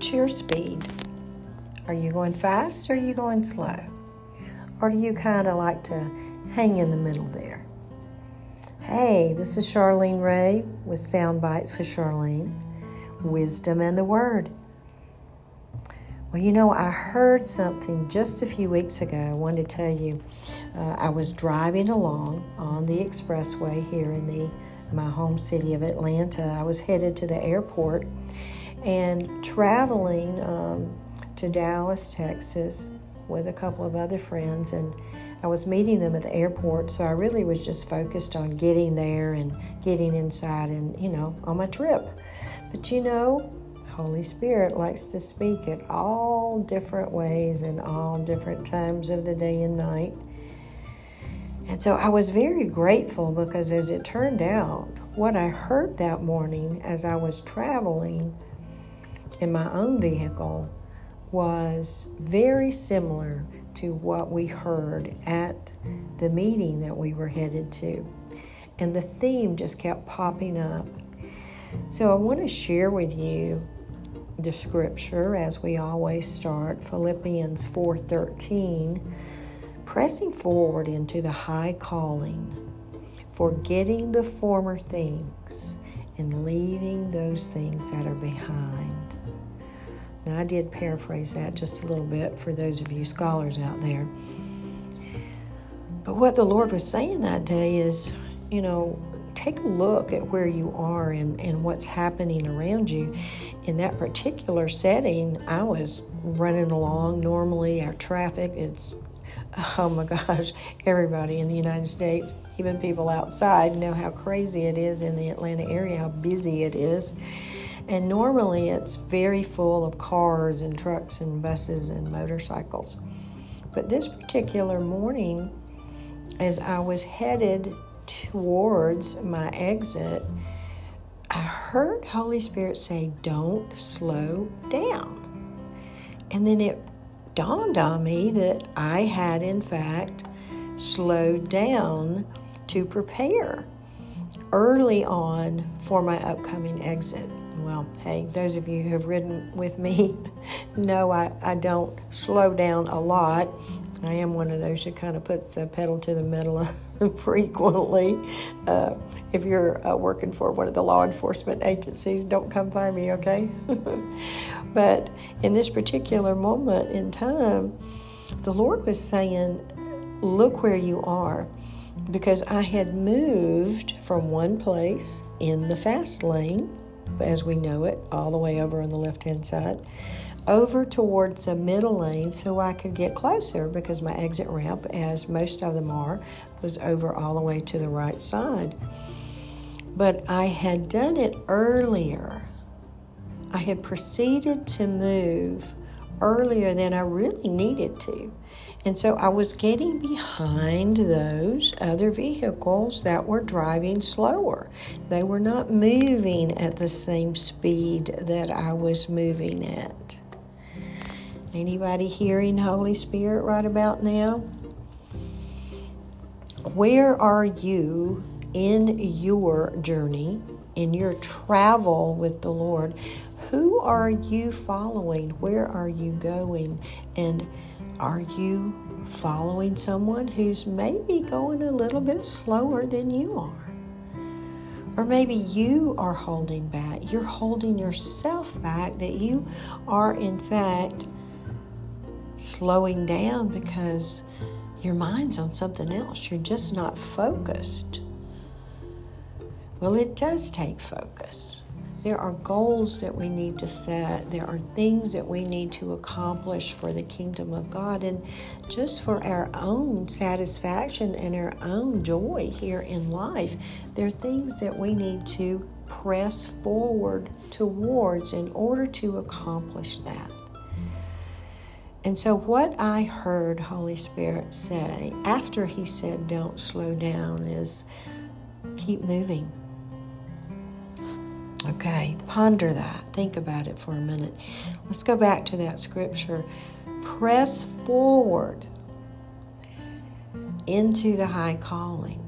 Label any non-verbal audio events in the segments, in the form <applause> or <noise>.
Your speed? Are you going fast or are you going slow? Or do you kind of like to hang in the middle there? Hey, this is Charleen Ray with Sound Bites with Charleen Wisdom and the Word. Well, you know, I heard something just a few weeks ago. I wanted to tell you. Uh, I was driving along on the expressway here in the my home city of Atlanta. I was headed to the airport and traveling um, to Dallas, Texas, with a couple of other friends, and I was meeting them at the airport. So I really was just focused on getting there and getting inside, and you know, on my trip. But you know, Holy Spirit likes to speak at all different ways and all different times of the day and night. And so I was very grateful because, as it turned out, what I heard that morning as I was traveling in my own vehicle was very similar to what we heard at the meeting that we were headed to. And the theme just kept popping up. So I want to share with you the scripture as we always start Philippians 4:13 pressing forward into the high calling forgetting the former things and leaving those things that are behind now, I did paraphrase that just a little bit for those of you scholars out there. But what the Lord was saying that day is, you know, take a look at where you are and, and what's happening around you. In that particular setting, I was running along. Normally, our traffic, it's, <laughs> oh my gosh, everybody in the United States, even people outside, know how crazy it is in the Atlanta area, how busy it is. And normally it's very full of cars and trucks and buses and motorcycles. But this particular morning, as I was headed towards my exit, I heard Holy Spirit say, Don't slow down. And then it dawned on me that I had, in fact, slowed down to prepare early on for my upcoming exit well, hey, those of you who have ridden with me <laughs> know I, I don't slow down a lot. I am one of those who kind of puts the pedal to the metal <laughs> frequently. Uh, if you're uh, working for one of the law enforcement agencies, don't come find me, okay? <laughs> but in this particular moment in time, the Lord was saying, Look where you are. Because I had moved from one place in the fast lane as we know it, all the way over on the left hand side, over towards the middle lane so I could get closer because my exit ramp, as most of them are, was over all the way to the right side. But I had done it earlier. I had proceeded to move earlier than I really needed to. And so I was getting behind those other vehicles that were driving slower. They were not moving at the same speed that I was moving at. Anybody hearing Holy Spirit right about now? Where are you in your journey, in your travel with the Lord? Who are you following? Where are you going? And are you following someone who's maybe going a little bit slower than you are? Or maybe you are holding back. You're holding yourself back, that you are, in fact, slowing down because your mind's on something else. You're just not focused. Well, it does take focus. There are goals that we need to set. There are things that we need to accomplish for the kingdom of God and just for our own satisfaction and our own joy here in life. There are things that we need to press forward towards in order to accomplish that. And so, what I heard Holy Spirit say after He said, Don't slow down, is keep moving Okay, ponder that. Think about it for a minute. Let's go back to that scripture. Press forward into the high calling.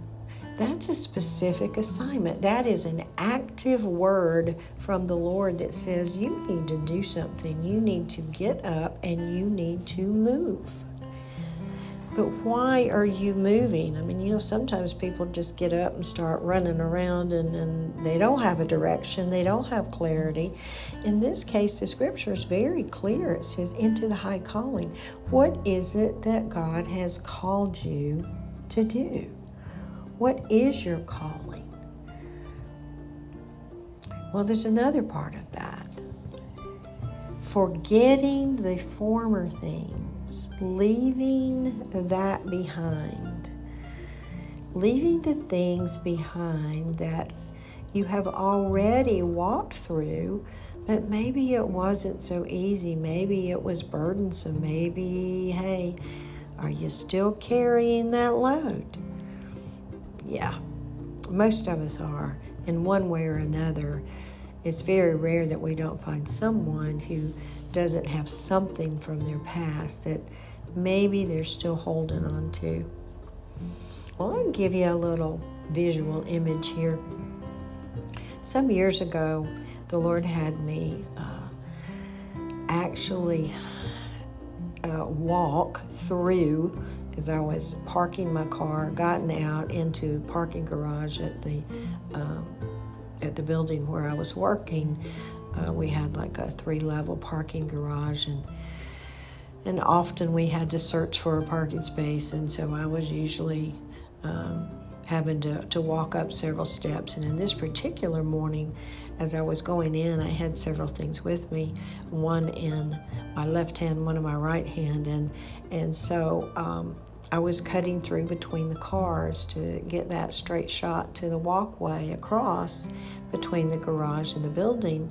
That's a specific assignment. That is an active word from the Lord that says you need to do something. You need to get up and you need to move. But why are you moving? I mean, you know, sometimes people just get up and start running around and, and they don't have a direction, they don't have clarity. In this case, the scripture is very clear. It says, into the high calling. What is it that God has called you to do? What is your calling? Well, there's another part of that. Forgetting the former things leaving that behind. Leaving the things behind that you have already walked through, but maybe it wasn't so easy. Maybe it was burdensome. Maybe, hey, are you still carrying that load? Yeah, most of us are in one way or another. It's very rare that we don't find someone who doesn't have something from their past that maybe they're still holding on to. Well, I'll give you a little visual image here. Some years ago, the Lord had me uh, actually uh, walk through as I was parking my car, gotten out into parking garage at the um, at the building where I was working. Uh, we had like a three level parking garage and and often we had to search for a parking space. And so I was usually um, having to, to walk up several steps. And in this particular morning as I was going in I had several things with me. One in my left hand one in my right hand. And and so um, I was cutting through between the cars to get that straight shot to the walkway across between the garage and the building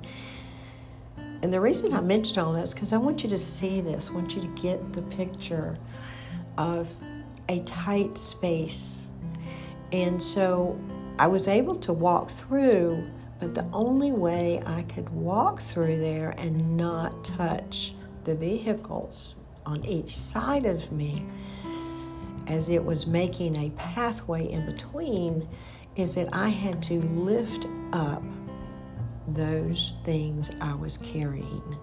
and the reason I mentioned all that is because I want you to see this. I want you to get the picture of a tight space. And so I was able to walk through, but the only way I could walk through there and not touch the vehicles on each side of me as it was making a pathway in between is that I had to lift up those things I was carrying.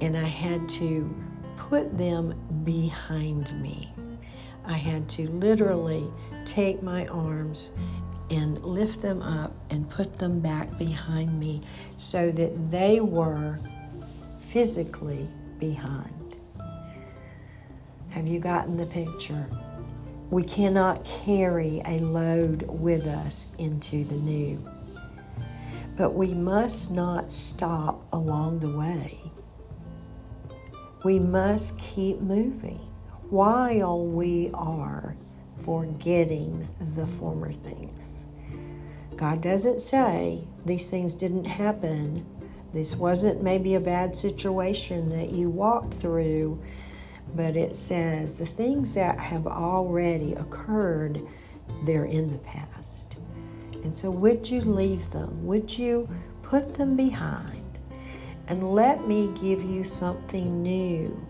And I had to put them behind me. I had to literally take my arms and lift them up and put them back behind me so that they were physically behind. Have you gotten the picture? We cannot carry a load with us into the new. But we must not stop along the way. We must keep moving while we are forgetting the former things. God doesn't say these things didn't happen. This wasn't maybe a bad situation that you walked through, but it says the things that have already occurred, they're in the past. And so, would you leave them? Would you put them behind? And let me give you something new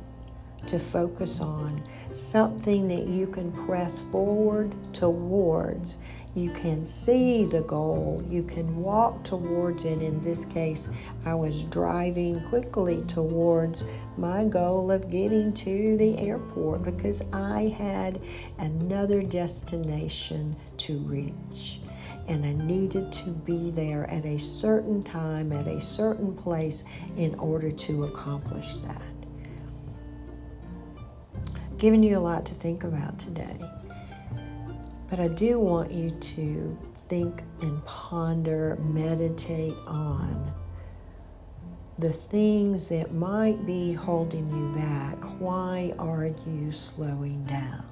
to focus on, something that you can press forward towards. You can see the goal, you can walk towards it. In this case, I was driving quickly towards my goal of getting to the airport because I had another destination to reach and I needed to be there at a certain time, at a certain place, in order to accomplish that. Giving you a lot to think about today. But I do want you to think and ponder, meditate on the things that might be holding you back. Why are you slowing down?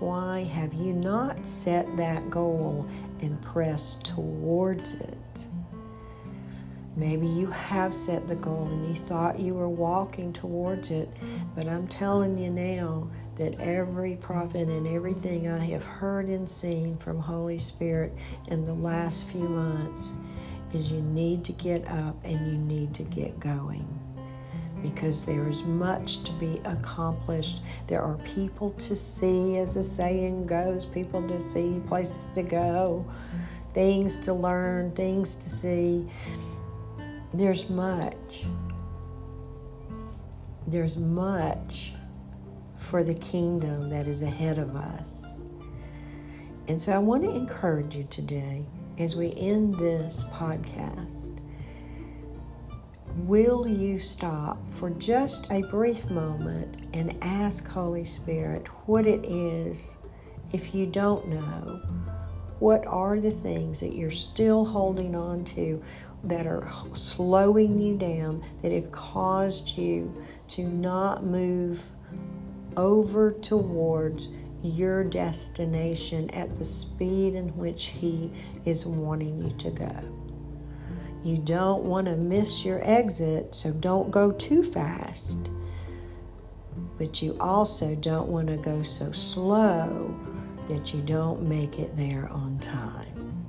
Why have you not set that goal and pressed towards it? Maybe you have set the goal and you thought you were walking towards it, but I'm telling you now that every prophet and everything I have heard and seen from Holy Spirit in the last few months is you need to get up and you need to get going. because there is much to be accomplished. There are people to see, as the saying goes, people to see, places to go, things to learn, things to see. There's much. There's much for the kingdom that is ahead of us. And so I want to encourage you today as we end this podcast Will you stop for just a brief moment and ask Holy Spirit what it is if you don't know? What are the things that you're still holding on to that are slowing you down, that have caused you to not move over towards your destination at the speed in which He is wanting you to go? You don't want to miss your exit, so don't go too fast. But you also don't want to go so slow that you don't make it there on time.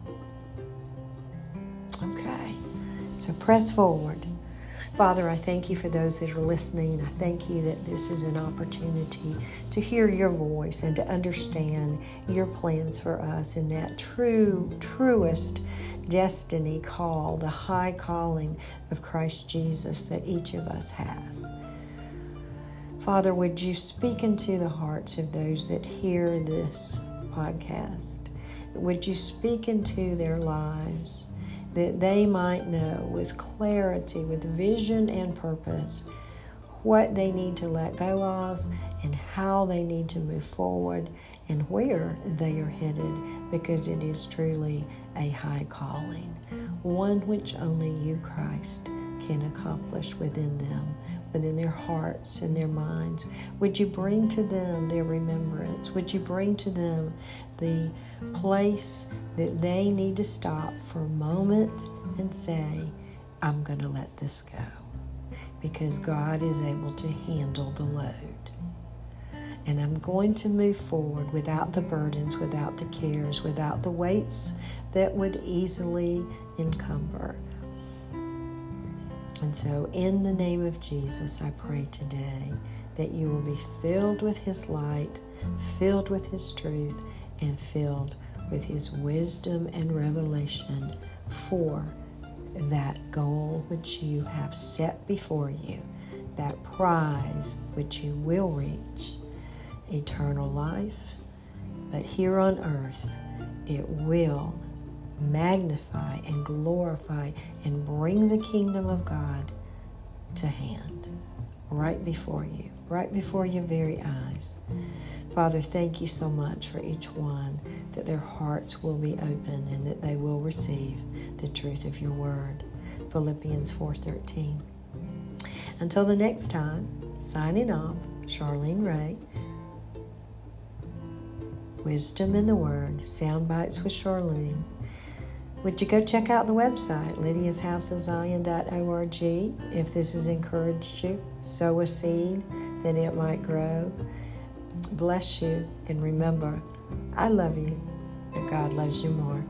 Okay, so press forward. Father, I thank you for those that are listening. I thank you that this is an opportunity to hear your voice and to understand your plans for us in that true, truest destiny call, the high calling of Christ Jesus that each of us has. Father, would you speak into the hearts of those that hear this podcast? Would you speak into their lives? That they might know with clarity, with vision and purpose, what they need to let go of and how they need to move forward and where they are headed because it is truly a high calling, one which only you, Christ, can accomplish within them, within their hearts and their minds. Would you bring to them their remembrance? Would you bring to them the place that they need to stop for a moment and say, I'm going to let this go? Because God is able to handle the load. And I'm going to move forward without the burdens, without the cares, without the weights that would easily encumber. And so, in the name of Jesus, I pray today that you will be filled with His light, filled with His truth, and filled with His wisdom and revelation for that goal which you have set before you, that prize which you will reach, eternal life. But here on earth, it will magnify and glorify and bring the kingdom of God to hand right before you, right before your very eyes. Father, thank you so much for each one that their hearts will be open and that they will receive the truth of your word. Philippians 4:13. Until the next time, signing off, Charleen Ray. Wisdom in the Word, Sound Bites with Charleen. Would you go check out the website, lydiashouseofzion.org? If this has encouraged you, sow a seed that it might grow. Bless you, and remember, I love you, and God loves you more.